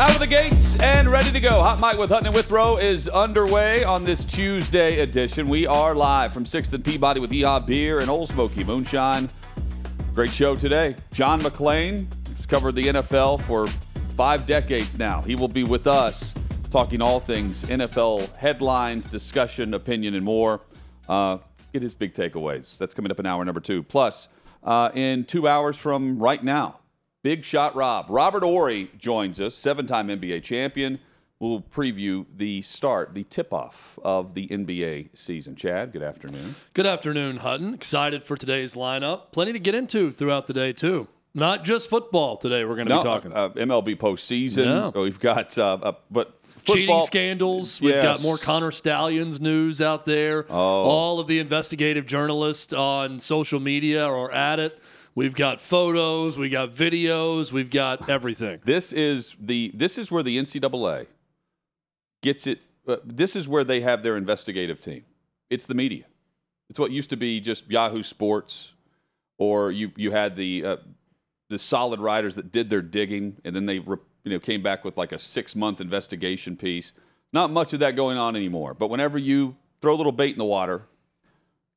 Out of the gates and ready to go. Hot Mic with Hutton and Withrow is underway on this Tuesday edition. We are live from 6th and Peabody with EHA Beer and Ole Smoky Moonshine. Great show today. John McClain has covered the NFL for five decades now. He will be with us talking all things NFL headlines, discussion, opinion, and more. Uh, get his big takeaways. That's coming up in hour number two. Plus, uh, in two hours from right now, Big Shot Rob. Robert Horry joins us, seven time NBA champion. We'll preview the start, the tip off of the NBA season. Chad, good afternoon. Good afternoon, Hutton. Excited for today's lineup. Plenty to get into throughout the day, too. Not just football today, we're going to No, be talking. uh, MLB postseason. Yeah. We've got, uh, uh, but Cheating football. scandals. We've Yes. got more Connor Stalions news out there. Oh. All of the investigative journalists on social media are at it. We've got photos, we got videos, we've got everything. This is the this is where the NCAA gets it. Uh, this is where they have their investigative team. It's the media. It's what used to be just Yahoo Sports, or you you had the uh, the solid writers that did their digging, and then they re, you know came back with like a six month investigation piece. Not much of that going on anymore. But whenever you throw a little bait in the water,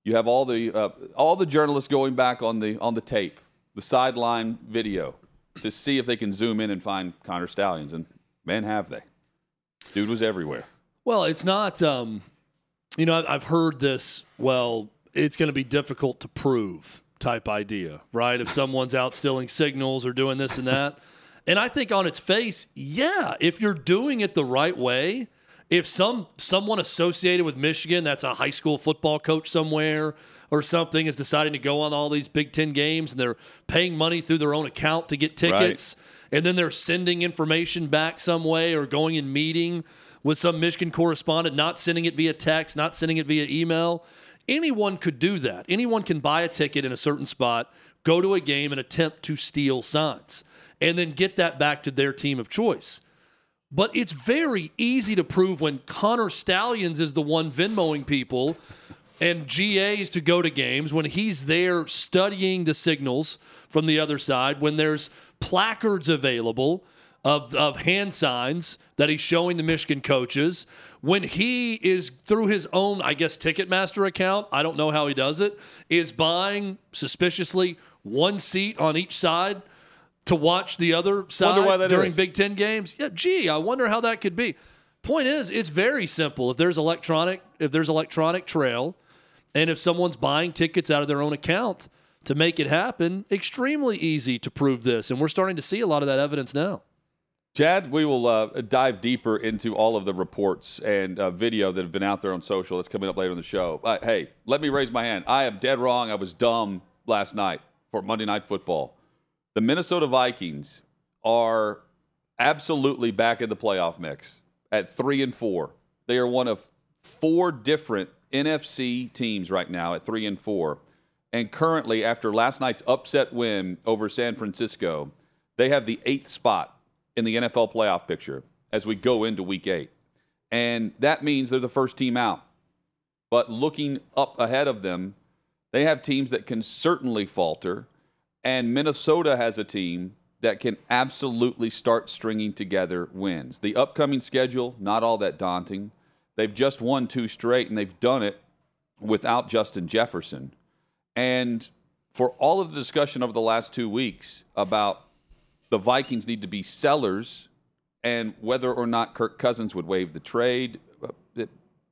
you have all the uh, all the journalists going back on the on the tape, the sideline video, to see if they can zoom in and find Connor Stalions, and man, have they! Dude was everywhere. Well, it's not. Um, you know, I've heard this. Well, it's going to be difficult to prove type idea, right? If someone's out stealing signals or doing this and that, and I think on its face, yeah, if you're doing it the right way, if some someone associated with Michigan, that's a high school football coach somewhere or something, is deciding to go on all these Big Ten games and they're paying money through their own account to get tickets and then they're sending information back some way or going and meeting with some Michigan correspondent, not sending it via text, not sending it via email. Anyone could do that. Anyone can buy a ticket in a certain spot, go to a game, and attempt to steal signs, and then get that back to their team of choice. But it's very easy to prove when Connor Stalions is the one Venmoing people and GAs to go to games, when he's there studying the signals from the other side, when there's placards available of, of hand signs that he's showing the Michigan coaches, when he is through his own, I guess, Ticketmaster account, I don't know how he does it, is buying suspiciously one seat on each side to watch the other side why that during is. Big Ten games. Yeah, gee, I wonder how that could be. Point is, it's very simple. If there's electronic, if there's electronic trail, and if someone's buying tickets out of their own account to make it happen, extremely easy to prove this. And we're starting to see a lot of that evidence now. Chad, we will uh, dive deeper into all of the reports and uh, video that have been out there on social. That's coming up later in the show. Uh, hey, let me raise my hand. I am dead wrong. I was dumb last night for Monday Night Football. The Minnesota Vikings are absolutely back in the playoff mix at three and four. They are one of four different NFC teams right now at three and four. And currently, after last night's upset win over San Francisco, they have the eighth spot in the NFL playoff picture as we go into week eight. And that means they're the first team out. But looking up ahead of them, they have teams that can certainly falter. And Minnesota has a team that can absolutely start stringing together wins. The upcoming schedule, not all that daunting. They've just won two straight, and they've done it without Justin Jefferson. And for all of the discussion over the last two weeks about the Vikings need to be sellers and whether or not Kirk Cousins would waive the trade, uh,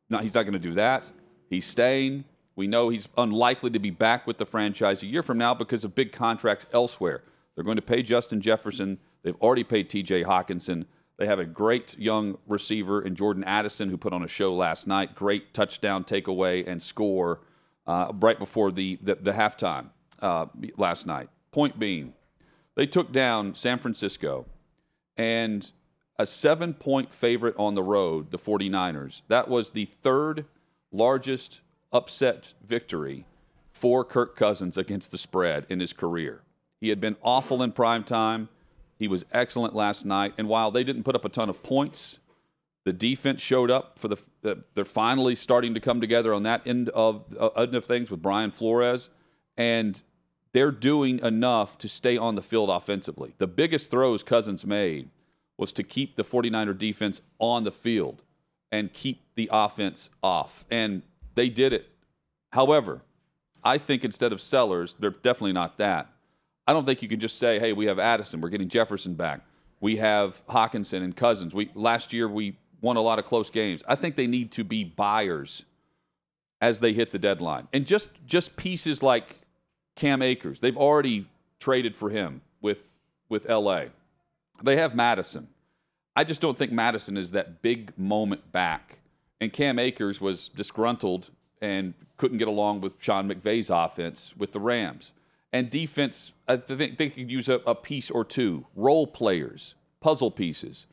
no, he's not going to do that. He's staying. We know he's unlikely to be back with the franchise a year from now because of big contracts elsewhere. They're going to pay Justin Jefferson. They've already paid TJ Hockenson. They have a great young receiver in Jordan Addison who put on a show last night. Great touchdown takeaway and score uh, right before the, the, the halftime uh, last night. Point being, They took down San Francisco and a seven point favorite on the road, the 49ers. That was the third largest upset victory for Kirk Cousins against the spread in his career. He had been awful in prime time. He was excellent last night. And while they didn't put up a ton of points, the defense showed up for the. They're finally starting to come together on that end of uh, end of things with Brian Flores, and they're doing enough to stay on the field offensively. The biggest throws Cousins made was to keep the 49er defense on the field and keep the offense off, and they did it. However, I think instead of Sellers, they're definitely not that. I don't think you can just say, "Hey, we have Addison, we're getting Jefferson back." We have Hockenson and Cousins. We last year we won a lot of close games. I think they need to be buyers as they hit the deadline. And just just pieces like Cam Akers. They've already traded for him with with LA. They have Mattison. I just don't think Mattison is that big moment back. And Cam Akers was disgruntled and couldn't get along with Sean McVay's offense with the Rams. And defense, I think they could use a, a piece or two, role players, puzzle pieces.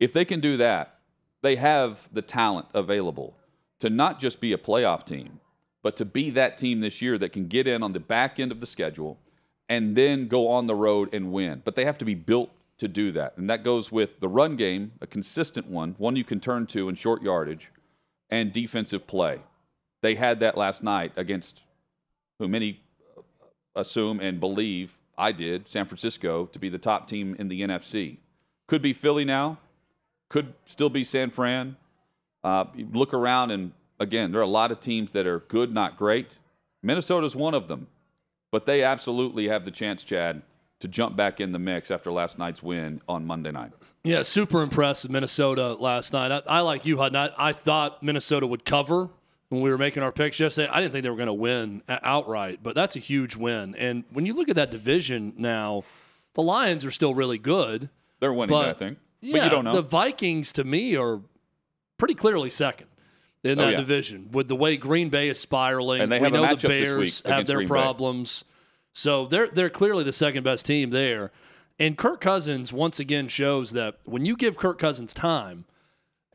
If they can do that, they have the talent available to not just be a playoff team, but to be that team this year that can get in on the back end of the schedule and then go on the road and win. But they have to be built to do that. And that goes with the run game, a consistent one, one you can turn to in short yardage, and defensive play. They had that last night against who many assume and believe I did, San Francisco, to be the top team in the NFC. Could be Philly now, could still be San Fran. Uh, look around, and again, there are a lot of teams that are good, not great. Minnesota's one of them, but they absolutely have the chance, Chad, to jump back in the mix after last night's win on Monday night. Yeah, super impressed with Minnesota last night. I, I like you, Hutton. I, I thought Minnesota would cover when we were making our picks yesterday. I didn't think they were going to win outright, but that's a huge win. And when you look at that division now, the Lions are still really good. They're winning, but, I think. Yeah, but you don't know. The Vikings, to me, are pretty clearly second in Oh, that yeah. division with the way Green Bay is spiraling. And they we have a know the Bears have their Green Bay. So they're they're clearly the second best team there. And Kirk Cousins once again shows that when you give Kirk Cousins time,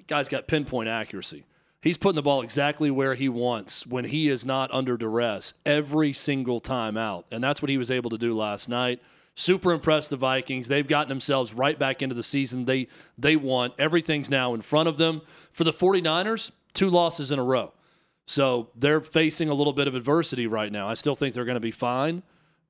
guy's got pinpoint accuracy. He's putting the ball exactly where he wants when he is not under duress every single time out. And that's what he was able to do last night. Super impressed the Vikings. They've gotten themselves right back into the season they they want. Everything's now in front of them. For the 49ers, two losses in a row. So they're facing a little bit of adversity right now. I still think they're going to be fine,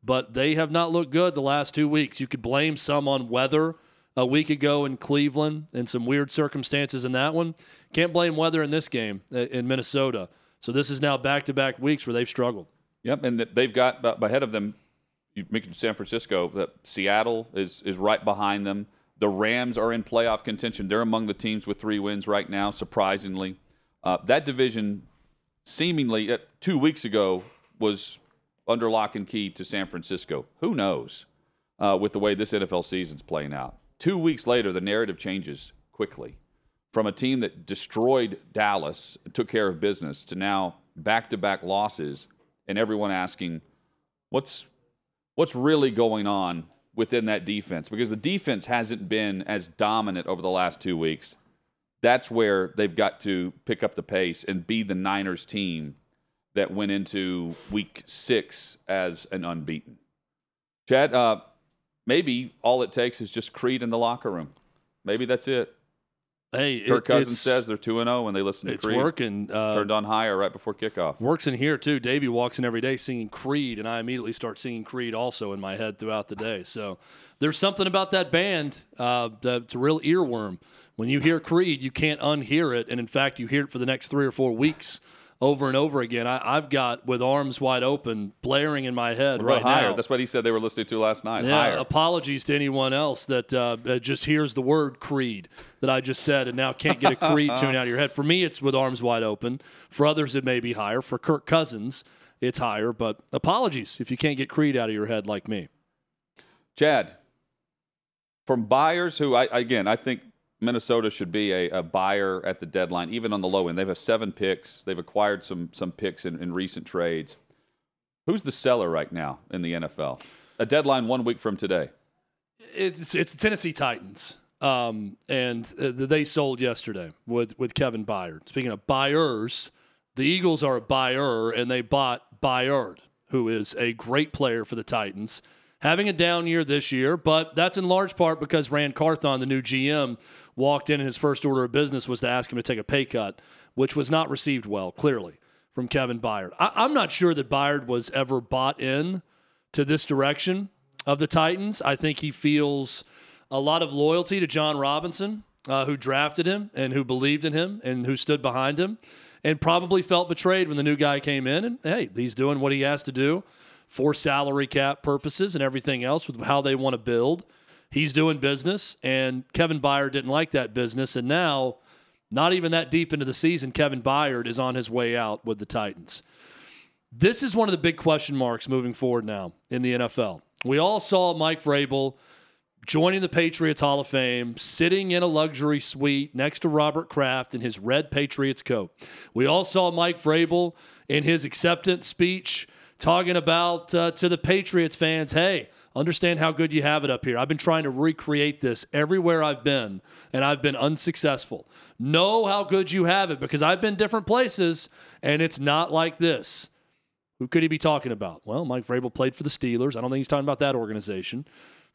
but they have not looked good the last two weeks. You could blame some on weather a week ago in Cleveland and some weird circumstances in that one. Can't blame weather in this game uh, in Minnesota. So this is now back to back weeks where they've struggled. Yep, and they've got ahead of them. You mentioned San Francisco. That Seattle is is right behind them. The Rams are in playoff contention. They're among the teams with three wins right now. Surprisingly, uh, that division seemingly uh, two weeks ago was under lock and key to San Francisco. Who knows uh, with the way this NFL season's playing out? Two weeks later, the narrative changes quickly from a team that destroyed Dallas, and took care of business, to now back-to-back losses, and everyone asking, "What's what's really going on within that defense?" Because the defense hasn't been as dominant over the last two weeks. That's where they've got to pick up the pace and be the Niners team that went into Week Six as an unbeaten. Chad, uh, maybe all it takes is just Creed in the locker room. Maybe that's it. Hey, it- Kirk Cousins says they're 2 and 0 when they listen to it's Creed. It's working. Uh, Turned on higher right before kickoff. Works in here too. Davey walks in every day singing Creed, and I immediately start singing Creed also in my head throughout the day. So there's something about that band uh, that's a real earworm. When you hear Creed, you can't unhear it, and in fact, you hear it for the next three or four weeks over and over again. I, I've got with arms wide open, blaring in my head right higher? now. That's what he said they were listening to last night. Yeah, higher. apologies to anyone else that uh, just hears the word creed that I just said and now can't get a creed tune out of your head. For me, it's with arms wide open. For others, it may be higher. For Kirk Cousins, it's higher. But apologies if you can't get creed out of your head like me. Chad, from buyers who, I again, I think Minnesota should be a, a buyer at the deadline, even on the low end. They have seven picks. They've acquired some some picks in, in recent trades. Who's the seller right now in the NFL? A deadline one week from today. It's it's the Tennessee Titans, um, and uh, they sold yesterday with with Kevin Byard. Speaking of buyers, the Eagles are a buyer, and they bought Byard, who is a great player for the Titans. Having a down year this year, but that's in large part because Ran Carthon, the new GM, walked in and his first order of business was to ask him to take a pay cut, which was not received well, clearly, from Kevin Byard. I, am not sure that Byard was ever bought in to this direction of the Titans. I think he feels a lot of loyalty to Jon Robinson, uh, who drafted him and who believed in him and who stood behind him, and probably felt betrayed when the new guy came in. And hey, he's doing what he has to do for salary cap purposes and everything else with how they want to build. He's doing business, and Kevin Byard didn't like that business. And now, not even that deep into the season, Kevin Byard is on his way out with the Titans. This is one of the big question marks moving forward now in the NFL. We all saw Mike Vrabel joining the Patriots Hall of Fame, sitting in a luxury suite next to Robert Kraft in his red Patriots coat. We all saw Mike Vrabel in his acceptance speech talking about uh, to the Patriots fans, hey, understand how good you have it up here. I've been trying to recreate this everywhere I've been, and I've been unsuccessful. Know how good you have it because I've been different places, and it's not like this. Who could he be talking about? Well, Mike Vrabel played for the Steelers. I don't think he's talking about that organization.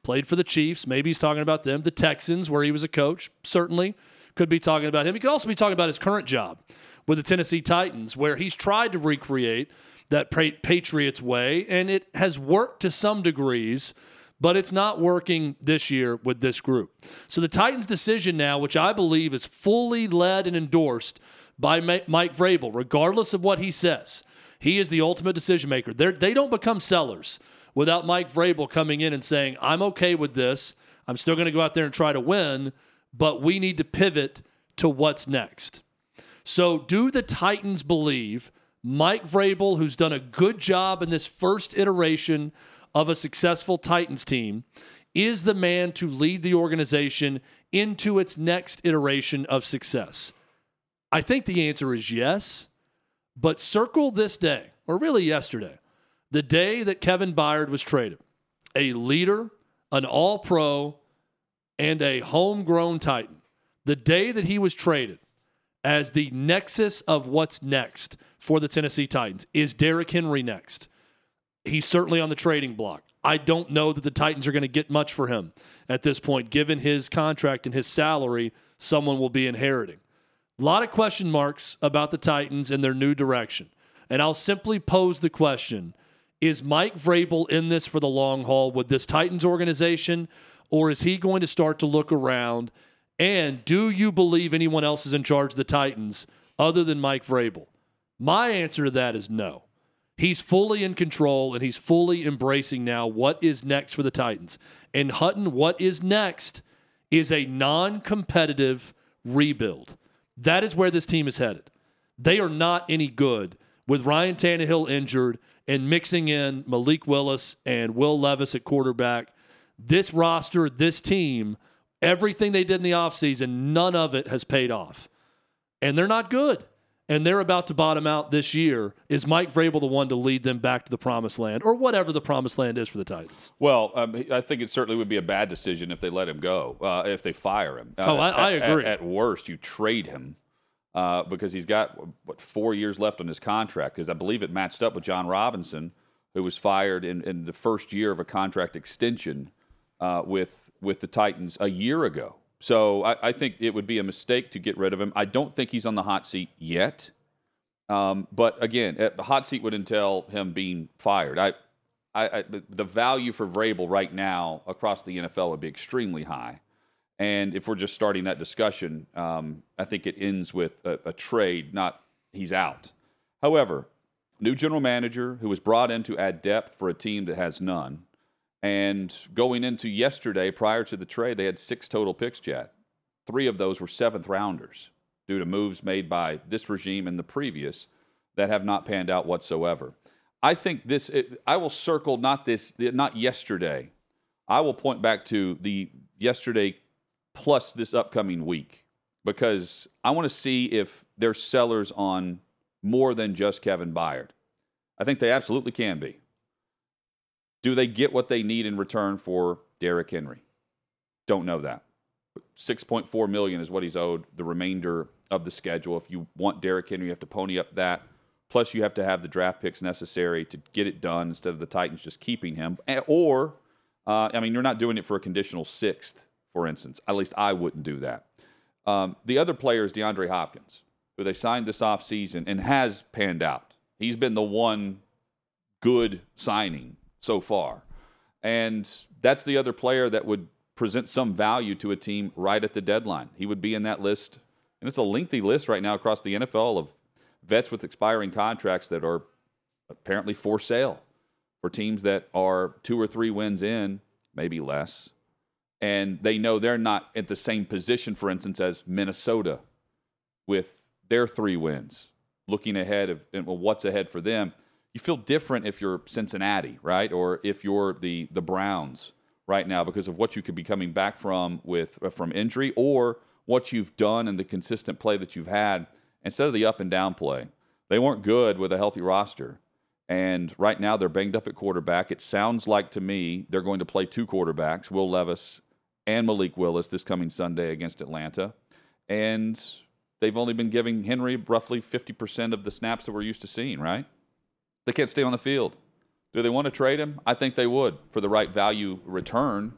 Played for the Chiefs. Maybe he's talking about them. The Texans, where he was a coach, certainly could be talking about him. He could also be talking about his current job with the Tennessee Titans, where he's tried to recreate that Patriots way, and it has worked to some degrees, but it's not working this year with this group. So the Titans' decision now, which I believe is fully led and endorsed by Mike Vrabel, regardless of what he says, he is the ultimate decision maker. They're, they do not become sellers without Mike Vrabel coming in and saying, I'm okay with this. I'm still going to go out there and try to win, but we need to pivot to what's next. So, do the Titans believe Mike Vrabel, who's done a good job in this first iteration of a successful Titans team, is the man to lead the organization into its next iteration of success? I think the answer is yes, but circle this day, or really yesterday, the day that Kevin Byard was traded. A leader, an all pro, and a homegrown Titan. The day that he was traded as the nexus of what's next for the Tennessee Titans. Is Derrick Henry next? He's certainly on the trading block. I don't know that the Titans are going to get much for him at this point, given his contract and his salary, someone will be inheriting. A lot of question marks about the Titans and their new direction. And I'll simply pose the question Is Mike Vrabel in this for the long haul with this Titans organization, or is he going to start to look around? And do you believe anyone else is in charge of the Titans other than Mike Vrabel? My answer to that is no. He's fully in control and he's fully embracing now what is next for the Titans. And Hutton, what is next is a non competitive rebuild. That is where this team is headed. They are not any good with Ryan Tannehill injured and mixing in Malik Willis and Will Levis at quarterback. This roster, this team, everything they did in the offseason, none of it has paid off. And they're not good and they're about to bottom out this year, is Mike Vrabel the one to lead them back to the promised land or whatever the promised land is for the Titans? Well, um, I think it certainly would be a bad decision if they let him go, uh, if they fire him. Uh, oh, I, I agree. At, at, worst, you trade him uh, because he's got, what, four years left on his contract because I believe it matched up with Jon Robinson, who was fired in, in the first year of a contract extension uh, with, with the Titans a year ago. So I, I, think it would be a mistake to get rid of him. I don't think he's on the hot seat yet. Um, but again, the hot seat would entail him being fired. I, I, I, the value for Vrabel right now across the NFL would be extremely high. And if we're just starting that discussion, um, I think it ends with a, a trade, not he's out. However, new general manager who was brought in to add depth for a team that has none and going into yesterday, prior to the trade, they had six total picks, Chad. Three of those were seventh rounders due to moves made by this regime and the previous that have not panned out whatsoever. I think this, it, I will circle not this, not yesterday. I will point back to the yesterday plus this upcoming week because I want to see if they're sellers on more than just Kevin Byard. I think they absolutely can be. Do they get what they need in return for Derrick Henry? Don't know that. 6.4 million is what he's owed the remainder of the schedule. If you want Derrick Henry, you have to pony up that. Plus, you have to have the draft picks necessary to get it done instead of the Titans just keeping him. Or, uh, I mean, you're not doing it for a conditional sixth, for instance. At least I wouldn't do that. Um, the other player is DeAndre Hopkins, who they signed this offseason and has panned out. He's been the one good signing so far. And that's the other player that would present some value to a team right at the deadline. He would be in that list. And it's a lengthy list right now across the NFL of vets with expiring contracts that are apparently for sale for teams that are two or three wins in, maybe less. And they know they're not at the same position, for instance, as Minnesota with their three wins. Looking ahead of what's ahead for them, you feel different if you're Cincinnati, right? Or if you're the the Browns right now because of what you could be coming back from with uh, from injury or what you've done and the consistent play that you've had instead of the up and down play. They weren't good with a healthy roster. And right now they're banged up at quarterback. It sounds like to me they're going to play two quarterbacks, Will Levis and Malik Willis this coming Sunday against Atlanta. And they've only been giving Henry roughly 50% of the snaps that we're used to seeing, right? They can't stay on the field. Do they want to trade him? I think they would for the right value return.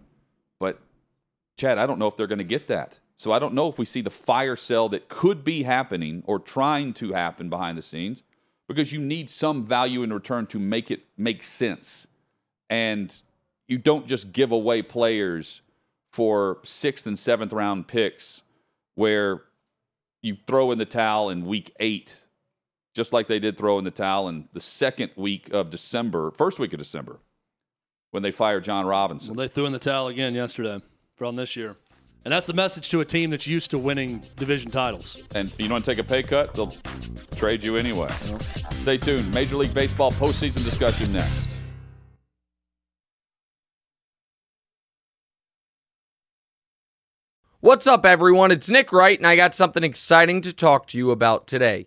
But, Chad, I don't know if they're going to get that. So I don't know if we see the fire sale that could be happening or trying to happen behind the scenes because you need some value in return to make it make sense. And you don't just give away players for sixth and seventh round picks where you throw in the towel in week eight just like they did throw in the towel in the second week of December, first week of December, when they fired Jon Robinson. Well, they threw in the towel again yesterday from this year. And that's the message to a team that's used to winning division titles. And you don't want to take a pay cut? They'll trade you anyway. Stay tuned. Major League Baseball postseason discussion next. What's up, everyone? It's Nick Wright, and I got something exciting to talk to you about today.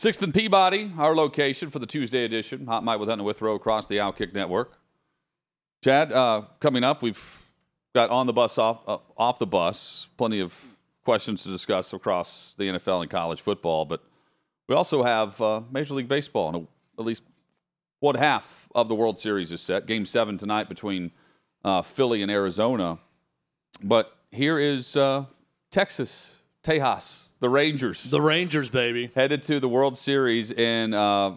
Sixth and Peabody, our location for the Tuesday edition. Hot Mic with Hunter Withrow across the Outkick Network. Chad, uh, coming up, we've got on the bus off uh, off the bus. Plenty of questions to discuss across the NFL and college football, but we also have uh, Major League Baseball, and at least one half of the World Series is set. Game seven tonight between uh, Philly and Arizona. But here is uh, Texas, Tejas the Rangers. The Rangers, baby. Headed to the World Series in uh,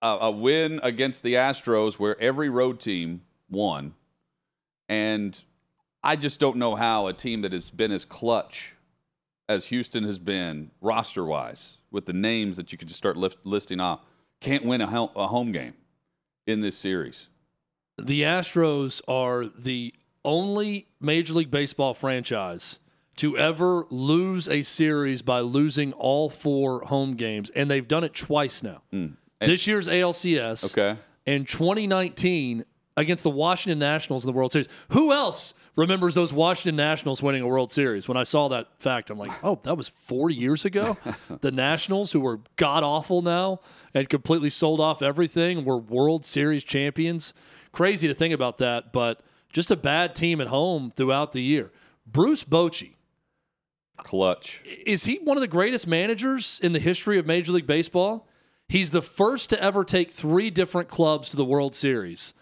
a, a win against the Astros where every road team won. And I just don't know how a team that has been as clutch as Houston has been roster wise, with the names that you could just start lift, listing off, can't win a, a home game in this series. The Astros are the only Major League Baseball franchise to ever lose a series by losing all four home games, and they've done it twice now. Mm. This year's ALCS, okay, and 2019 against the Washington Nationals in the World Series. Who else remembers those Washington Nationals winning a World Series? When I saw that fact, I'm like, oh, that was four years ago. the Nationals, who were god awful now and completely sold off everything, were World Series champions. Crazy to think about that, but just a bad team at home throughout the year. Bruce Bochy. Clutch. Is he one of the greatest managers in the history of Major League Baseball? He's the first to ever take three different clubs to the World Series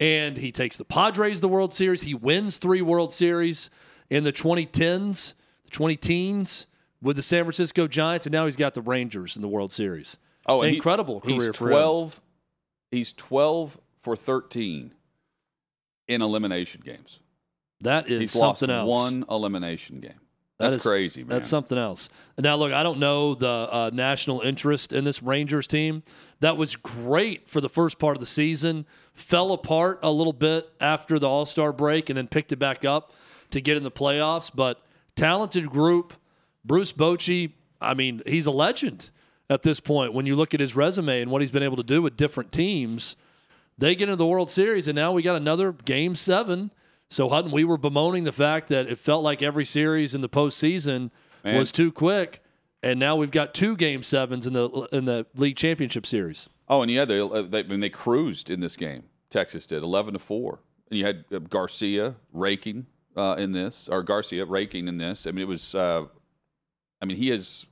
and he takes the Padres to the World Series. He wins three World Series in the 2010s, the 20 teens with the San Francisco Giants, and now he's got the Rangers in the World Series. Oh, incredible he, career he's for 12, him. He's 12 for 13 in elimination games. That is he's something lost else. One elimination game. That's is, crazy, man. That's something else. Now, look, I don't know the uh, national interest in this Rangers team. That was great for the first part of the season. Fell apart a little bit after the All Star break, and then picked it back up to get in the playoffs. But talented group. Bruce Bochy. I mean, he's a legend at this point. When you look at his resume and what he's been able to do with different teams, they get into the World Series, and now we got another Game Seven so Hutton, we were bemoaning the fact that it felt like every series in the postseason Man. was too quick, and now we've got two game sevens in the in the league championship series. Oh, and yeah, they uh, they, I mean, they cruised in this game. Texas did eleven to four, and you had uh, Garcia raking uh, in this, or Garcia raking in this. I mean, it was. Uh, I mean, he has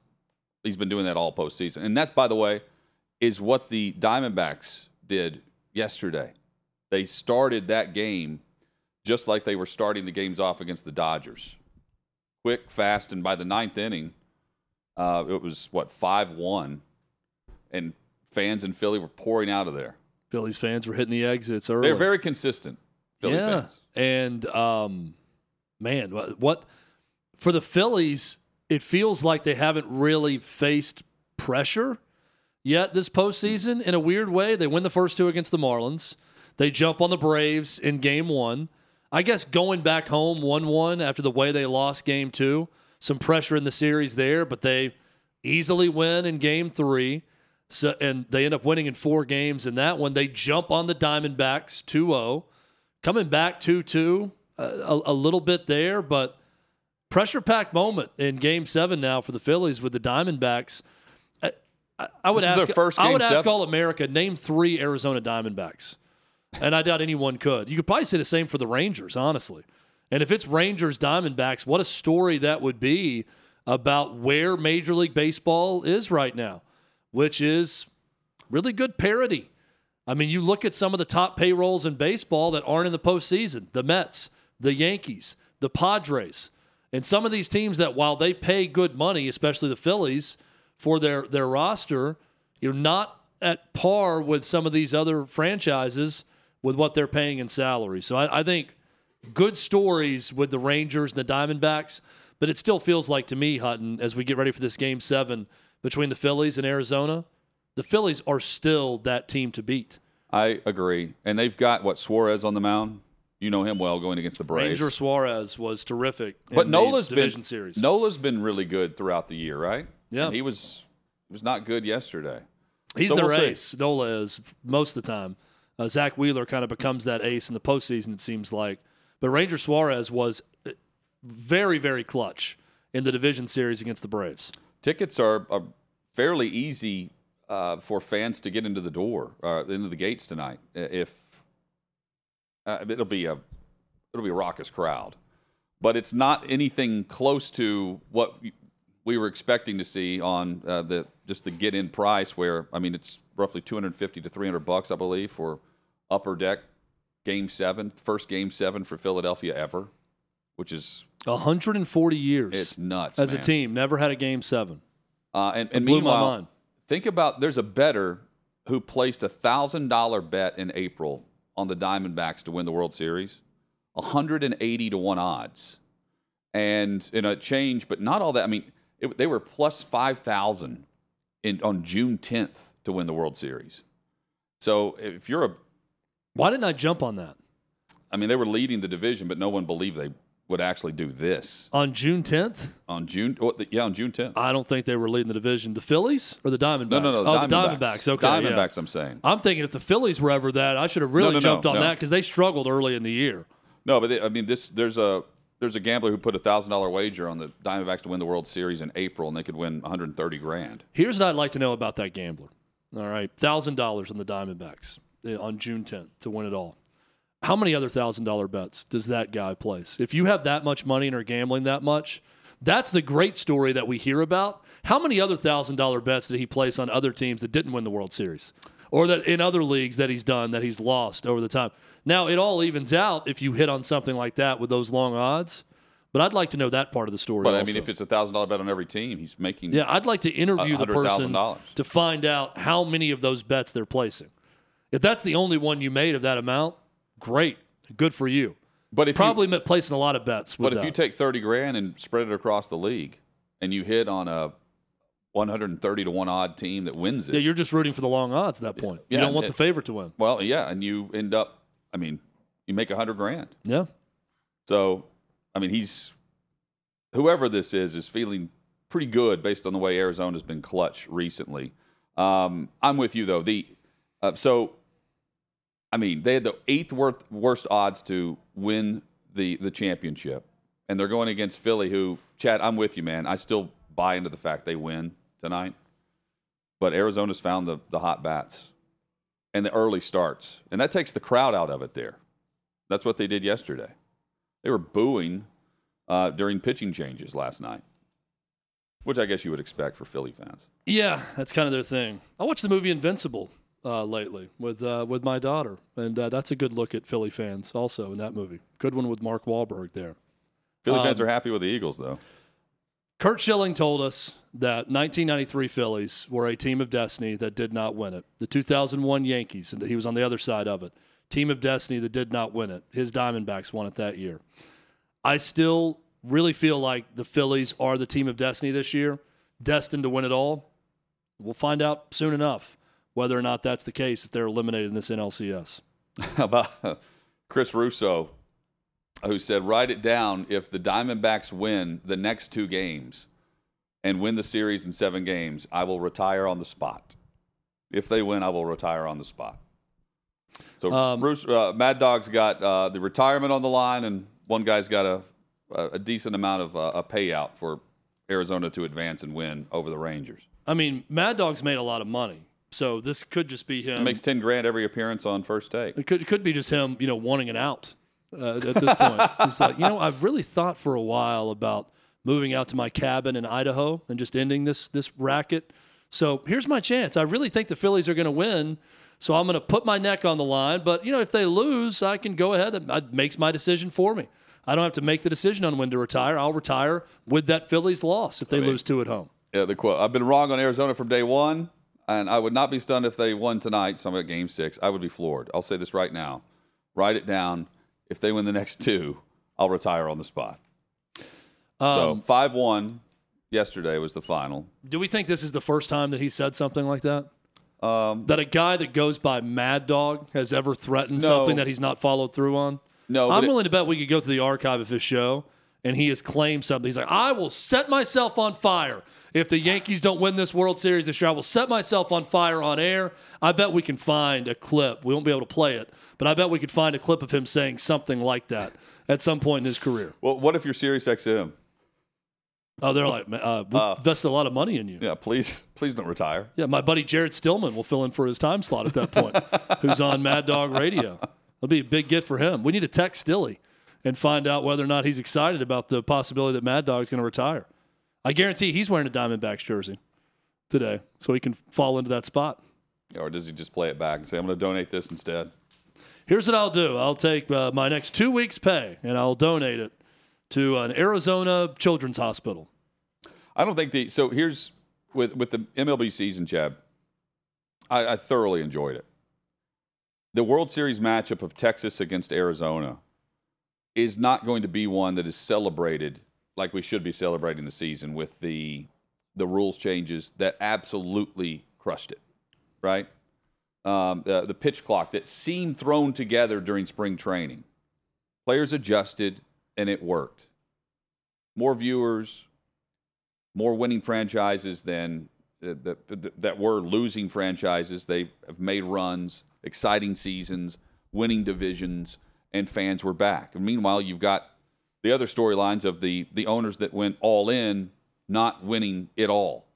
he's been doing that all postseason, and that's by the way is what the Diamondbacks did yesterday. They started that game just like they were starting the games off against the Dodgers. Quick, fast, and by the ninth inning, uh, it was what five one, and fans in Philly were pouring out of there. Phillies fans were hitting the exits early. They're very consistent. Philly yeah, fans. and um, man, what, what for the Phillies? It feels like they haven't really faced pressure yet this postseason. In a weird way, they win the first two against the Marlins. They jump on the Braves in Game One. I guess going back home 1 1 after the way they lost game two, some pressure in the series there, but they easily win in game three. So, and they end up winning in four games in that one. They jump on the Diamondbacks 2 0, coming back 2 2, uh, a, a little bit there, but pressure packed moment in game seven now for the Phillies with the Diamondbacks. I, I, I would this ask, I would ask All America, name three Arizona Diamondbacks and I doubt anyone could. You could probably say the same for the Rangers, honestly. And if it's Rangers Diamondbacks, what a story that would be about where Major League Baseball is right now, which is really good parity. I mean, you look at some of the top payrolls in baseball that aren't in the postseason the Mets, the Yankees, the Padres, and some of these teams that, while they pay good money, especially the Phillies, for their, their roster, you're not at par with some of these other franchises with what they're paying in salary. So I, I think good stories with the Rangers and the Diamondbacks, but it still feels like to me, Hutton, as we get ready for this game seven between the Phillies and Arizona, the Phillies are still that team to beat. I agree. And they've got what Suarez on the mound. You know him well going against the Braves. Ranger Suarez was terrific. But Nola's division been series. Nola's been really good throughout the year, right? Yeah. And he was was not good yesterday. He's So their we'll see. Nola is most of the time. Uh, Zack Wheeler kind of becomes that ace in the postseason, it seems like. But Ranger Suarez was uh, very, very clutch in the division series against the Braves. Tickets are, are fairly easy uh, for fans to get into the door, uh, into the gates tonight. If uh, it'll be a it'll be a raucous crowd, but it's not anything close to what we were expecting to see on uh, the just the get in price. Where I mean, it's roughly 250 to 300 bucks, I believe, for upper deck game seven, first game seven for Philadelphia ever, which is 140 years. it's nuts as man. a team, never had a game seven. Uh, and and blew my meanwhile, mind. think about there's a better who placed a thousand dollar bet in April on the Diamondbacks to win the World Series, 180 to one odds, and in a change, but not all that. I mean, it, they were plus five thousand in on June 10th to win the World Series. So if you're a, Why didn't I jump on that? I mean, they were leading the division, but no one believed they would actually do this On June 10th, on June. What, the, yeah, on June 10th. I don't think they were leading the division. The Phillies or the Diamondbacks? No, no, no. Oh, Diamondbacks. the Diamondbacks. Okay, yeah. Diamondbacks. I'm saying. I'm thinking if the Phillies were ever that, I should have really no, no, jumped on no. that because they struggled early in the year. No, but they, I mean, this there's a there's a gambler who put a thousand dollar wager on the Diamondbacks to win the World Series in April, and they could win 130 grand. Here's what I'd like to know about that gambler. All right, thousand dollars on the Diamondbacks Uh, on June 10th to win it all. How many other thousand dollar bets does that guy place? If you have that much money and are gambling that much, that's the great story that we hear about. How many other thousand dollar bets did he place on other teams that didn't win the World Series? Or that in other leagues that he's done that he's lost over the time. Now it all evens out if you hit on something like that with those long odds. But I'd like to know that part of the story. But I also. mean, if it's a thousand dollar bet on every team, he's making. Yeah, I'd like to interview the person $100,000. to find out how many of those bets they're placing. If that's the only one you made of that amount, great, good for you. But if Probably you, meant placing a lot of bets. But if that. you take 30 grand and spread it across the league, and you hit on a 130 to one odd team that wins it, yeah, you're just rooting for the long odds at that point. you don't want it- the favorite to win. well, yeah, and you end up. I mean, you make a hundred grand. Yeah, So, I mean, he's whoever this is is feeling pretty good based on the way Arizona's been clutch recently. Um, I'm with you though. The uh, so, I mean, they had the eighth worst, worst odds to win the the championship, and they're going against Philly, who Chad. I'm with you, man. I still buy into the fact they win tonight, but Arizona's found the the hot bats and the early starts, and that takes the crowd out of it. There, that's what they did yesterday. They were booing uh, during pitching changes last night, which I guess you would expect for Philly fans. yeah, that's kind of their thing. I watched the movie Invincible uh, lately with uh, with my daughter, and uh, that's a good look at Philly fans also in that movie. Good one with Mark Wahlberg there. Philly fans Um, are happy with the Eagles, though. Curt Schilling told us that 1993 Phillies were a team of destiny that did not win it. The 2001 Yankees, and he was on the other side of it, team of destiny that did not win it. His Diamondbacks won it that year. I still really feel like the Phillies are the team of destiny this year, destined to win it all. We'll find out soon enough whether or not that's the case if they're eliminated in this NLCS. How about Chris Russo, who said, write it down if the Diamondbacks win the next two games and win the series in seven games, I will retire on the spot. If they win, I will retire on the spot. So Um, Bruce, uh, Mad Dog's got uh, the retirement on the line, and one guy's got a, a, a decent amount of uh, a payout for Arizona to advance and win over the Rangers. I mean, Mad Dog's made a lot of money, so this could just be him. It makes 10 grand every appearance on first take. It could, it could be just him, you know, wanting an out uh, at this point. He's like, you know, I've really thought for a while about moving out to my cabin in Idaho and just ending this this racket. So here's my chance. I really think the Phillies are going to win. So I'm going to put my neck on the line. But you know, if they lose, I can go ahead and it makes my decision for me. I don't have to make the decision on when to retire. I'll retire with that Phillies loss if they lose two at home. Yeah, the quote. I've been wrong on Arizona from day one, and I would not be stunned if they won tonight. So I'm at game six. I would be floored. I'll say this right now. Write it down. If they win the next two, I'll retire on the spot. so Um, 5 1 yesterday was the final. do we think this is the first time that he said something like that? Um, that a guy that goes by Mad Dog has ever threatened No. something that he's not followed through on? no, I'm but it- willing to bet we could go through the archive of his show and he has claimed something. He's like, I will set myself on fire. If the Yankees don't win this World Series this year, I will set myself on fire on air. I bet we can find a clip. We won't be able to play it, but I bet we could find a clip of him saying something like that at some point in his career. well, what if you're Sirius XM? Oh, they're like, uh, we invested a lot of money in you. Yeah, please, please don't retire. Yeah, my buddy Jared Stillman will fill in for his time slot at that point, who's on Mad Dog Radio. It'll be a big get for him. We need to text Stilly and find out whether or not he's excited about the possibility that Mad Dog's going to retire. I guarantee he's wearing a Diamondbacks jersey today, so he can fall into that spot. Or does he just play it back and say, I'm going to donate this instead? Here's what I'll do I'll take uh, my next two weeks' pay and I'll donate it to an Arizona Children's Hospital. I don't think the so here's with with the MLB season, Chad. I, I thoroughly enjoyed it. The World Series matchup of Texas against Arizona is not going to be one that is celebrated like we should be celebrating the season with the the rules changes that absolutely crushed it, right? Um, the, the pitch clock that seemed thrown together during spring training. Players adjusted and it worked. More viewers, more winning franchises than uh, that, that were losing franchises. They have made runs, exciting seasons, winning divisions, and fans were back. And meanwhile, you've got the other storylines of the the owners that went all in, not winning it all,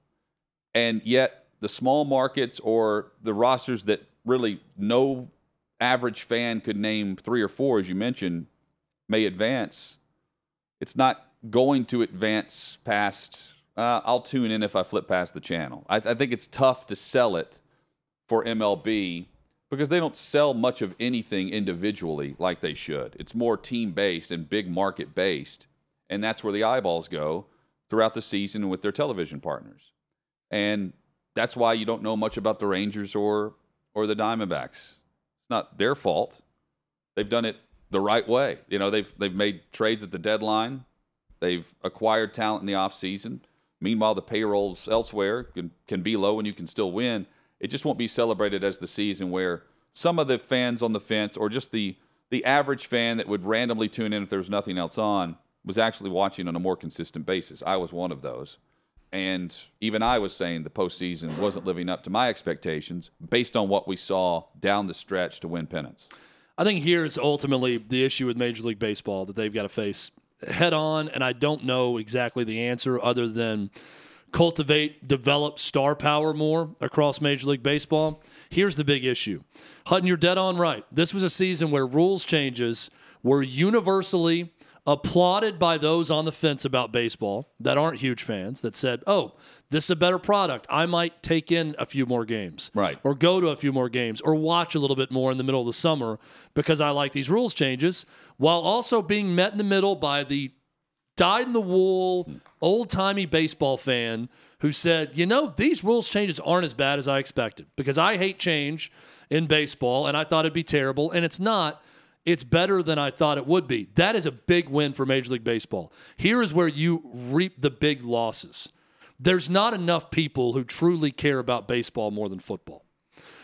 and yet the small markets or the rosters that really no average fan could name three or four, as you mentioned, may advance. It's not going to advance past. Uh, I'll tune in if I flip past the channel. I, I think it's tough to sell it for MLB because they don't sell much of anything individually like they should. It's more team based and big market based. And that's where the eyeballs go throughout the season with their television partners. And that's why you don't know much about the Rangers or or the Diamondbacks. It's not their fault. They've done it the right way. You know, they've they've made trades at the deadline. They've acquired talent in the offseason. Meanwhile, the payrolls elsewhere can, can be low and you can still win. It just won't be celebrated as the season where some of the fans on the fence or just the the average fan that would randomly tune in if there was nothing else on was actually watching on a more consistent basis. I was one of those. And even I was saying the postseason wasn't living up to my expectations based on what we saw down the stretch to win pennants. I think here's ultimately the issue with Major League Baseball that they've got to face head on. And I don't know exactly the answer other than cultivate, develop star power more across Major League Baseball. Here's the big issue Hutton, you're dead on right. This was a season where rules changes were universally applauded by those on the fence about baseball that aren't huge fans that said, oh, this is a better product. I might take in a few more games. Right. Or go to a few more games or watch a little bit more in the middle of the summer because I like these rules changes while also being met in the middle by the dyed in the wool, old timey baseball fan who said, you know, these rules changes aren't as bad as I expected because I hate change in baseball and I thought it'd be terrible. And it's not. It's better than I thought it would be. That is a big win for Major League Baseball. Here is where you reap the big losses. There's not enough people who truly care about baseball more than football.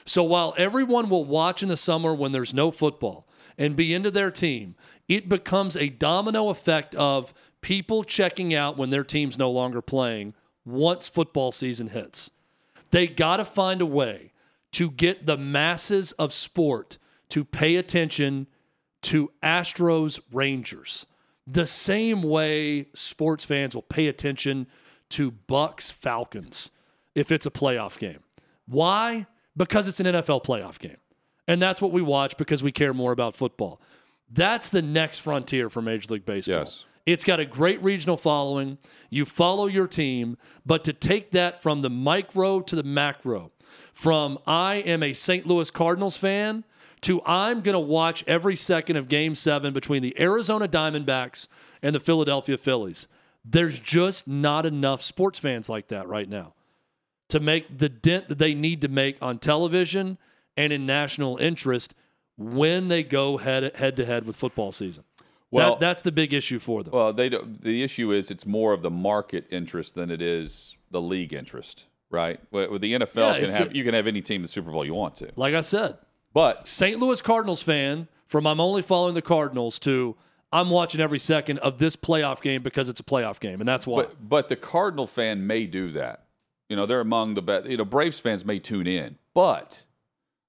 So while everyone will watch in the summer when there's no football and be into their team, it becomes a domino effect of people checking out when their team's no longer playing once football season hits. They got to find a way to get the masses of sport to pay attention to Astros Rangers. The same way sports fans will pay attention to Bucks Falcons if it's a playoff game. Why? Because it's an NFL playoff game. And that's what we watch because we care more about football. That's the next frontier for Major League Baseball. Yes. It's got a great regional following. You follow your team, but to take that from the micro to the macro, from I am a St. Louis Cardinals fan to I'm going to watch every second of game seven between the Arizona Diamondbacks and the Philadelphia Phillies. There's just not enough sports fans like that right now to make the dent that they need to make on television and in national interest when they go head head to head with football season. Well, that, that's the big issue for them. Well, they don't, the issue is it's more of the market interest than it is the league interest, right? With the NFL, Yeah, can have a- you can have any team in the Super Bowl you want to, Like I said, but St. Louis Cardinals fan from I'm only following the Cardinals to I'm watching every second of this playoff game because it's a playoff game, and that's why. but but the Cardinal fan may do that. You know, they're among the best. You know, Braves fans may tune in, but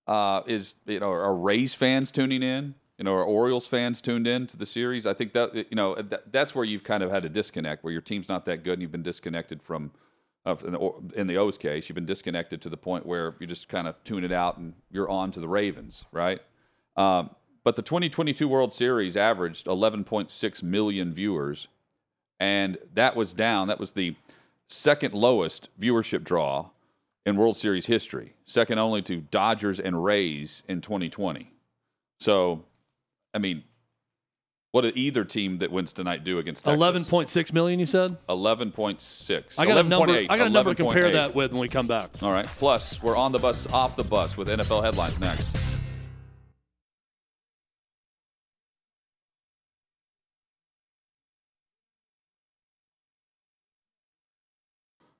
uh, is you know are Rays fans tuning in? You know, are Orioles fans tuned in to the series? I think that you know that, that's where you've kind of had a disconnect, where your team's not that good, and you've been disconnected from. Uh, in, the, in the O's case, you've been disconnected to the point where you just kind of tune it out and you're on to the Ravens, right? Um, but the 2022 World Series averaged 11.6 million viewers, and that was down. That was the second lowest viewership draw in World Series history, second only to Dodgers and Rays in 2020. So, I mean, what did either team that wins tonight do against Texas? Eleven point six million, you said. 11.6. I got a number. 11.8, I got a number to compare 11.8. that with when we come back. All right. Plus, we're on the bus, off the bus with NFL headlines next.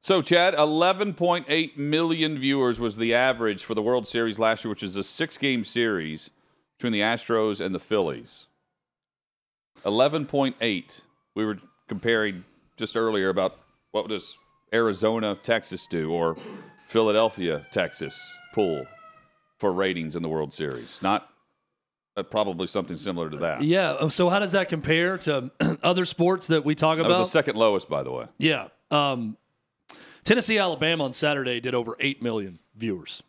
So, Chad, 11.8 million viewers was the average for the World Series last year, which is a six game series between the Astros and the Phillies. 11.8. We were comparing just earlier about what does Arizona, Texas do or Philadelphia, Texas pool for ratings in the World Series. Not uh, probably something similar to that. Yeah. oh, So how does that compare to other sports that we talk That about? was the second lowest, by the way. Yeah. Um, Tennessee, Alabama on Saturday did over 8 million viewers.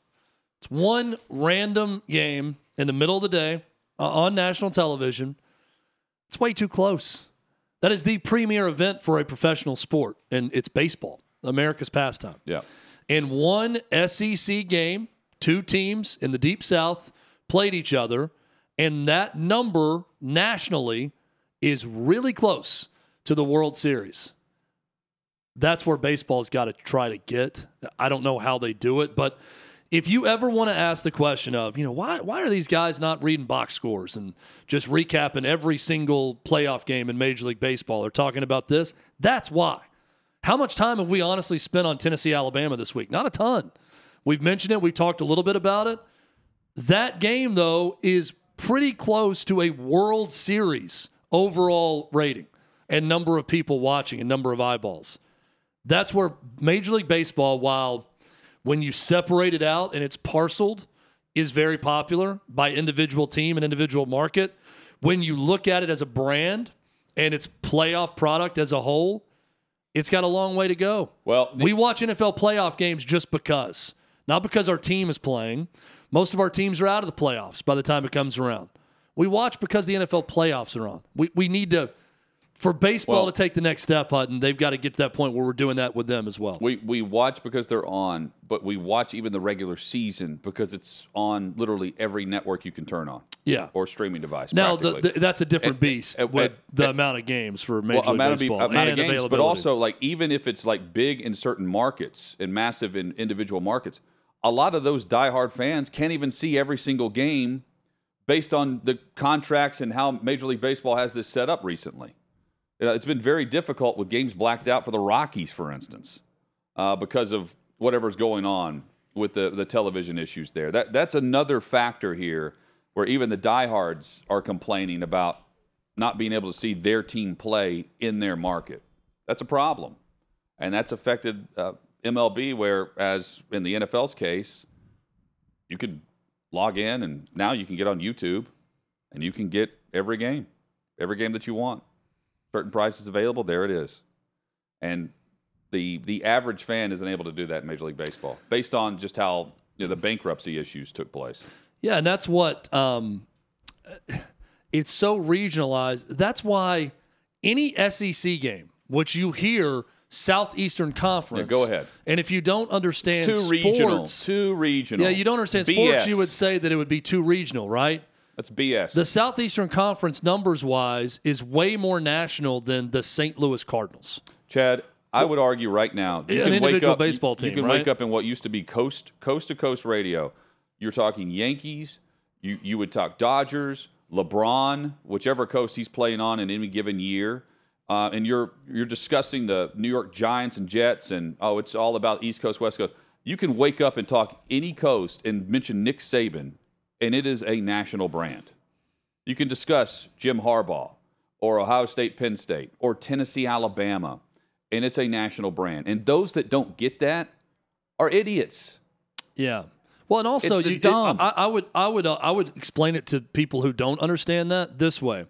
It's one random game in the middle of the day uh, on national television. It's way too close. That is the premier event for a professional sport, and it's baseball, America's pastime. Yeah. In one SEC game, two teams in the Deep South played each other, and that number nationally is really close to the World Series. That's where baseball's got to try to get. I don't know how they do it, but if you ever want to ask the question of, you know, why why are these guys not reading box scores and just recapping every single playoff game in Major League Baseball or talking about this? That's why. How much time have we honestly spent on Tennessee, Alabama this week? Not a ton. We've mentioned it. We talked a little bit about it. That game, though, is pretty close to a World Series overall rating and number of people watching and number of eyeballs. That's where Major League Baseball, while when you separate it out and it's parceled, is very popular by individual team and individual market. When you look at it as a brand and its playoff product as a whole, it's got a long way to go. Well, the- we watch NFL playoff games just because, not because our team is playing. Most of our teams are out of the playoffs by the time it comes around. We watch because the NFL playoffs are on. We, we need to, for baseball Well- to take the next step, Hutton, they've got to get to that point where we're doing that with them as well. We we watch because they're on, but we watch even the regular season because it's on literally every network you can turn on yeah. or streaming device. Now, the, the, that's a different And- beast and- with and- the amount of games for Major well, League amount of, Baseball amount and of games, but also like even if it's like big in certain markets and massive in individual markets, a lot of those diehard fans can't even see every single game based on the contracts and how Major League Baseball has this set up recently. Know, it's been very difficult with games blacked out for the Rockies, for instance, uh, because of whatever's going on with the, the television issues there. That that's another factor here where even the diehards are complaining about not being able to see their team play in their market. That's a problem, and that's affected uh, MLB. Whereas in the NFL's case, you could log in and now you can get on YouTube and you can get every game, every game that you want. Certain prices available, there it is. And the the average fan isn't able to do that in Major League Baseball based on just how you know, the bankruptcy issues took place. Yeah, and that's what um, it's so regionalized. That's why any SEC game, which you hear Southeastern Conference, Yeah, go ahead. And if you don't understand Too sports, regional. Too regional. yeah, you don't understand sports, you would say that it would be too regional, right? That's BS. The Southeastern Conference, numbers wise, is way more national than the St. Louis Cardinals. Chad, I would argue right now, you An can wake up, baseball team, You can right? wake up in what used to be coast coast to coast radio. You're talking Yankees. You you would talk Dodgers, LeBron, whichever coast he's playing on in any given year, uh, and you're you're discussing the New York Giants and Jets, and oh, it's all about East Coast, West Coast. You can wake up and talk any coast and mention Nick Saban, and it is a national brand. You can discuss Jim Harbaugh or Ohio State, Penn State, or Tennessee, Alabama, and it's a national brand. And those that don't get that are idiots. Yeah. Well, and also It- you, it- dumb. I, I would, I would, uh, I would explain it to people who don't understand that this way: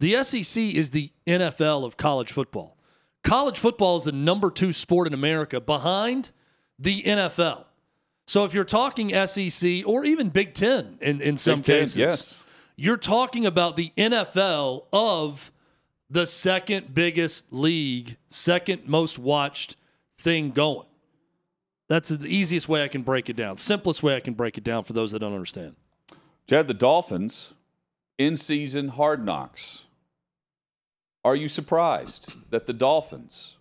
the SEC is the NFL of college football. College football is the number two sport in America, behind the NFL. So if you're talking SEC or even Big Ten in, in some Big cases, yes. you're talking about the NFL of the second biggest league, second most watched thing going. That's the easiest way I can break it down. Simplest way I can break it down for those that don't understand. Chad, the Dolphins, in season hard knocks. Are you surprised that the Dolphins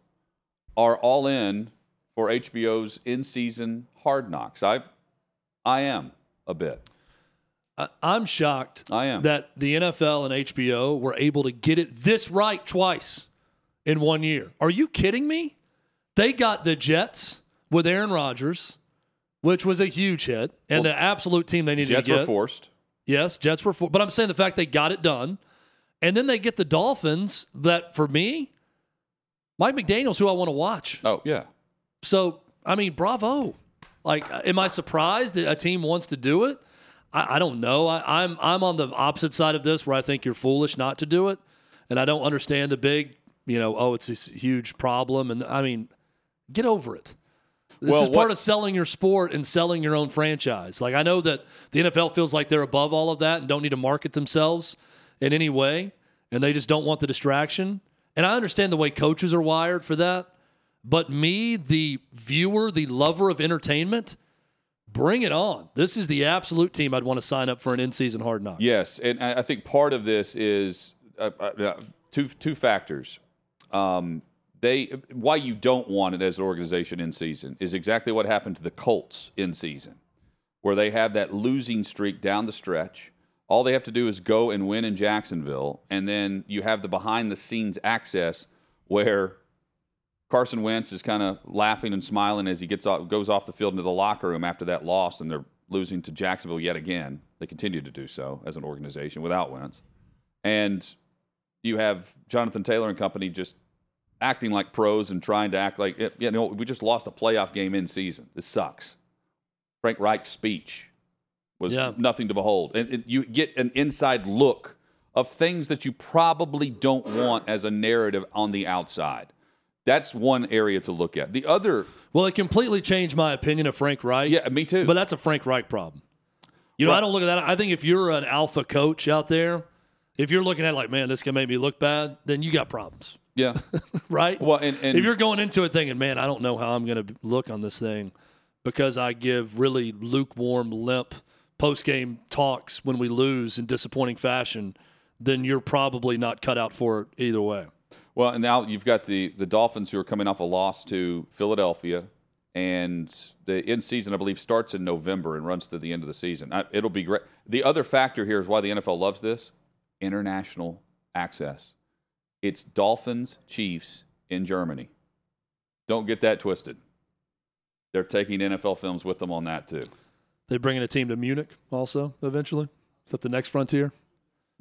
are all in for HBO's in season hard knocks? I, I am a bit. I, I'm shocked I am. that the NFL and HBO were able to get it this right twice in one year. Are you kidding me? They got the Jets with Aaron Rodgers, which was a huge hit, and the absolute team they needed Jets to get. were forced. Yes, Jets were, for, but I'm saying the fact they got it done, And then they get the Dolphins that, for me, Mike McDaniel's who I want to watch. Oh yeah. So, I mean, bravo. Like, uh, am I surprised that a team wants to do it? I, I don't know. I, I'm I'm on the opposite side of this where I think you're foolish not to do it, and I don't understand the big, you know, oh, it's this huge problem, and I mean, get over it. This Well, is part what- of selling your sport and selling your own franchise. Like I know that the NFL feels like they're above all of that and don't need to market themselves in any way, and they just don't want the distraction. And I understand the way coaches are wired for that. But me, the viewer, the lover of entertainment, bring it on. This is the absolute team I'd want to sign up for an in-season hard knocks. Yes, and I think part of this is uh, uh, two two factors. Um, they why you don't want it as an organization in season is exactly what happened to the Colts in season, where they have that losing streak down the stretch. All they have to do is go and win in Jacksonville, and then you have the behind the scenes access where Carson Wentz is kind of laughing and smiling as he gets off, goes off the field into the locker room after that loss, and they're losing to Jacksonville yet again. They continue to do so as an organization without Wentz, and you have Jonathan Taylor and company just acting like pros and trying to act like you know we just lost a playoff game in season. This sucks. Frank Reich's speech was Yeah. nothing to behold, and and you get an inside look of things that you probably don't want as a narrative on the outside. That's one area to look at. The other, Well, it completely changed my opinion of Frank Reich. yeah, me too. But that's a Frank Reich problem. You know, Right. I don't look at that. I think if you're an alpha coach out there, if you're looking at like, man, this can make me look bad, then you got problems, yeah, right? well, and, and if you're going into it thinking, man, I don't know how I'm going to look on this thing because I give really lukewarm, limp post game talks when we lose in disappointing fashion, then you're probably not cut out for it either way. Well, and now you've got the the Dolphins who are coming off a loss to Philadelphia, and the in season I believe starts in November and runs to the end of the season. I, it'll be great. The other factor here is why the NFL loves this: international access. It's Dolphins Chiefs in Germany. Don't get that twisted. They're taking NFL films with them on that too. They bringing a team to Munich also eventually. Is that the next frontier?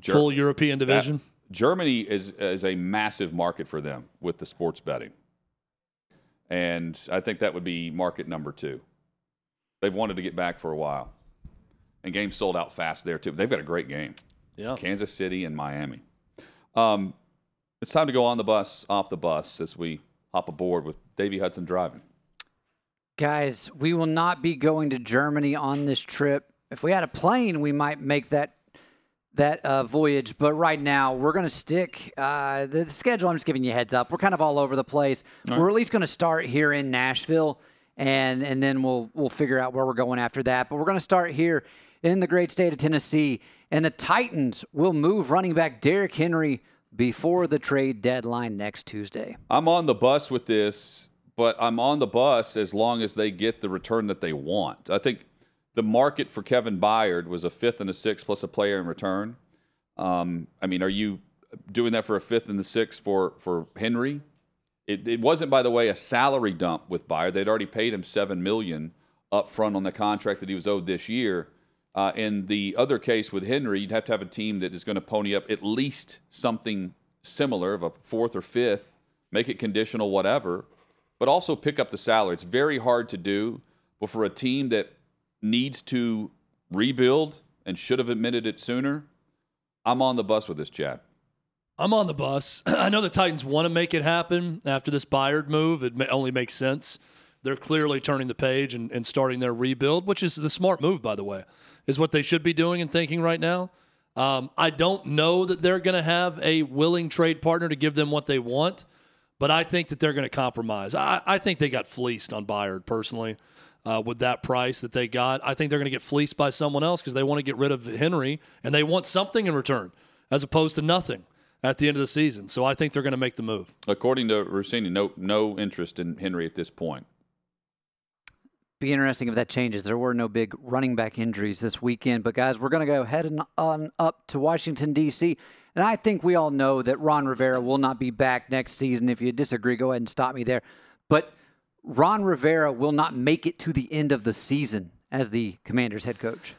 Ger- Full European division. Germany is is a massive market for them with the sports betting, and I think that would be market number two. They've wanted to get back for a while, and games sold out fast there too. They've got a great game, yeah. Kansas City and Miami. Um, it's time to go on the bus, off the bus as we hop aboard with Davy Hudson driving. Guys, we will not be going to Germany on this trip. If we had a plane, we might make that that uh, voyage. But right now, we're going to stick uh, the, the schedule. I'm just giving you a heads up. We're kind of all over the place. We're at least going to start here in Nashville, and and then we'll we'll figure out where we're going after that. But we're going to start here in the great state of Tennessee, and the Titans will move running back Derrick Henry before the trade deadline next Tuesday. I'm on the bus with this, but I'm on the bus as long as they get the return that they want. I think the market for Kevin Byard was a fifth and a sixth plus a player in return. Um, I mean, are you doing that for a fifth and the sixth for for Henry? It, it wasn't, by the way, a salary dump with Byard. They'd already paid him seven million up front on the contract that he was owed this year. Uh, in the other case with Henry, you'd have to have a team that is going to pony up at least something similar of a fourth or fifth, make it conditional, whatever, but also pick up the salary. It's very hard to do, but for a team that needs to rebuild and should have admitted it sooner, I'm on the bus with this, Chad. I'm on the bus. I know the Titans want to make it happen after this Byard move. It only makes sense. They're clearly turning the page and, and starting their rebuild, which is the smart move, by the way, is what they should be doing and thinking right now. Um, I don't know that they're going to have a willing trade partner to give them what they want, but I think that they're going to compromise. I, I think they got fleeced on Byard personally uh, with that price that they got. I think they're going to get fleeced by someone else because they want to get rid of Henry and they want something in return as opposed to nothing at the end of the season. So I think they're going to make the move. According to Russini, no, no interest in Henry at this point. be interesting if that changes. There were no big running back injuries this weekend, but guys, we're going to go heading on up to Washington D.C. And I think we all know that Ron Rivera will not be back next season. If you disagree, go ahead and stop me there. But Ron Rivera will not make it to the end of the season as the Commanders head coach.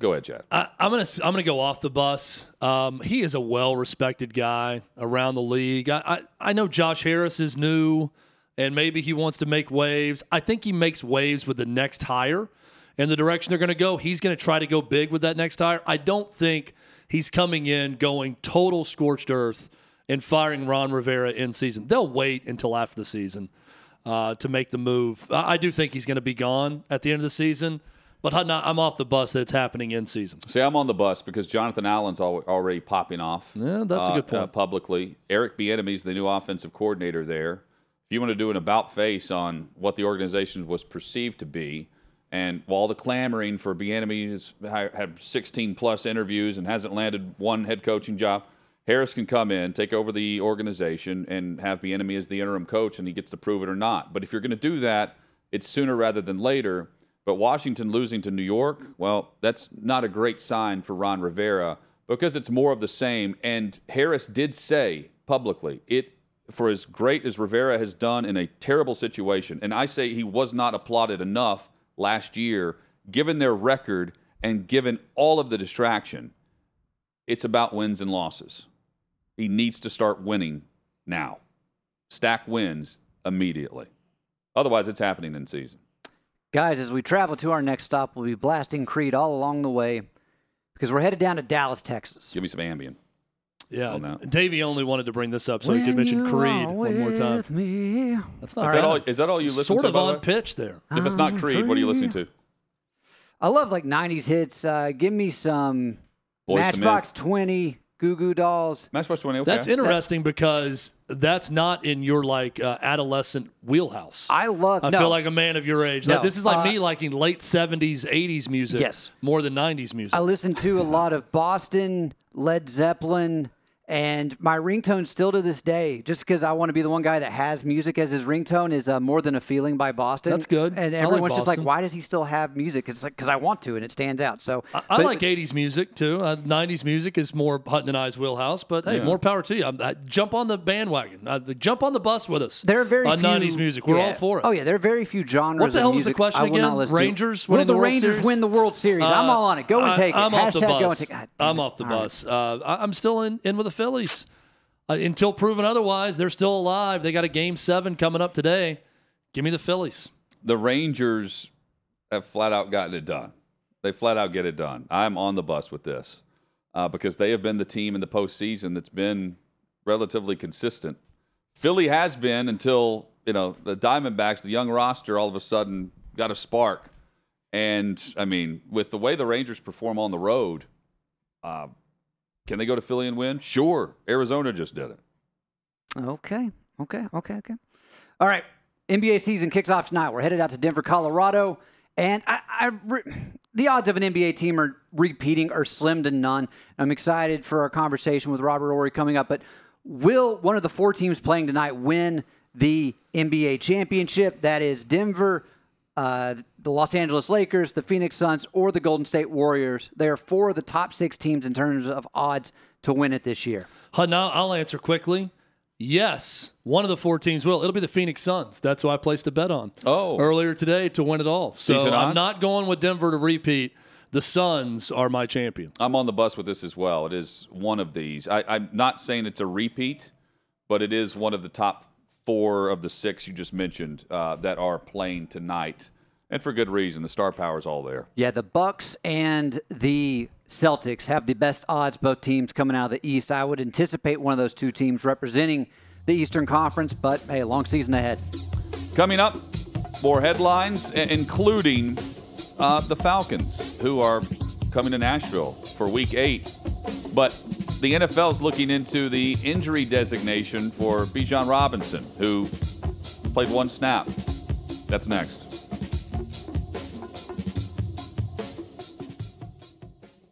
Go ahead, Chad. I, I'm gonna I'm gonna go off the bus. Um, he is a well respected guy around the league. I, I I know Josh Harris is new, and maybe he wants to make waves. I think he makes waves with the next hire, and the direction they're going to go. He's going to try to go big with that next hire. I don't think he's coming in going total scorched earth and firing Ron Rivera in season. They'll wait until after the season uh, to make the move. I, I do think he's going to be gone at the end of the season. But I'm off the bus that it's happening in season. See, I'm on the bus because Jonathan Allen's al- already popping off. Yeah, that's a uh, good point. uh, publicly, Eric Bieniemy's the new offensive coordinator there. If you want to do an about face on what the organization was perceived to be, and while the clamoring for Bieniemy has had 16 plus interviews and hasn't landed one head coaching job, Harris can come in, take over the organization, and have Bieniemy as the interim coach, and he gets to prove it or not. But if you're going to do that, it's sooner rather than later. But Washington losing to New York, well, that's not a great sign for Ron Rivera because it's more of the same. And Harris did say publicly, it for as great as Rivera has done in a terrible situation, and I say he was not applauded enough last year, given their record and given all of the distraction. It's about wins and losses. He needs to start winning now. Stack wins immediately. Otherwise, it's happening in season. Guys, as we travel to our next stop, we'll be blasting Creed all along the way because we're headed down to Dallas, Texas. Give me some Ambien. Yeah, on. Davey only wanted to bring this up so he could mention Creed one more time. With me. That's not Is that all? Is that all you listen sort to? Sort of on way? pitch there. If it's not Creed, what are you listening to? I love like 90s hits. Uh, give me some Boyz II Men. Matchbox 20, Goo Goo Dolls. Matchbox Twenty. Okay. That's interesting because that's not in your like uh, adolescent wheelhouse. I love. I no, feel like a man of your age. No, Like, this is like uh, me liking late seventies, eighties music. Yes. more than nineties music. I listen to a lot of Boston, Led Zeppelin, and my ringtone still to this day, just because I want to be the one guy that has music as his ringtone, is uh, "More Than a Feeling" by Boston. That's good. And I like everyone's just like, Boston. "Why does he still have music?" It's like because I want to, and it stands out. So I, I but- like '80s music too. Uh, '90s music is more Hutton and I's wheelhouse, but hey, more power to you. I'm, I, jump on the bandwagon. Uh, jump on the bus with us. There are very on few '90s music. We're yeah. all for it. Oh yeah, there are very few genres. What the of hell was the music question I will again? not listen to. Rangers Will winning the the World Rangers Series? win the World Series? I'm Uh, all on it. Go and I- take it. I'm off the Hashtag bus. go and take. God damn I'm it. off the All right. bus. Uh, I, I'm still in, in with the Phillies. Uh, until proven otherwise, they're still alive. They got a game seven coming up today. Give me the Phillies. the Rangers have flat out gotten it done. They flat out get it done. I'm on the bus with this uh, because they have been the team in the postseason that's been relatively consistent. Philly has been until you know the Diamondbacks, the young roster, all of a sudden got a spark. And I mean, with the way the Rangers perform on the road, uh, can they go to Philly and win? Sure. Arizona just did it. Okay. Okay. Okay. Okay. All right. NBA season kicks off tonight. We're headed out to Denver, Colorado, and I, I re- the odds of an NBA team are repeating are slim to none. I'm excited for our conversation with Robert Horry coming up. But will one of the four teams playing tonight win the NBA championship? That is Denver, uh, the Los Angeles Lakers, the Phoenix Suns, or the Golden State Warriors. They are four of the top six teams in terms of odds to win it this year. Huh, now I'll answer quickly. Yes, one of the four teams will. It'll be the Phoenix Suns. That's who I placed a bet on Oh. earlier today to win it all. So Decent I'm odds? not going with Denver to repeat. The Suns are my champion. I'm on the bus with this as well. It is one of these. I, I'm not saying it's a repeat, but it is one of the top four of the six you just mentioned uh, that are playing tonight, and for good reason. The star power is all there. Yeah, the Bucks and the Celtics have the best odds. Both teams coming out of the East. I would anticipate one of those two teams representing the Eastern Conference. But hey, long season ahead. Coming up, more headlines, including uh, the Falcons, who are coming to Nashville for Week Eight, but the NFL is looking into the injury designation for Bijan Robinson, who played one snap. That's next.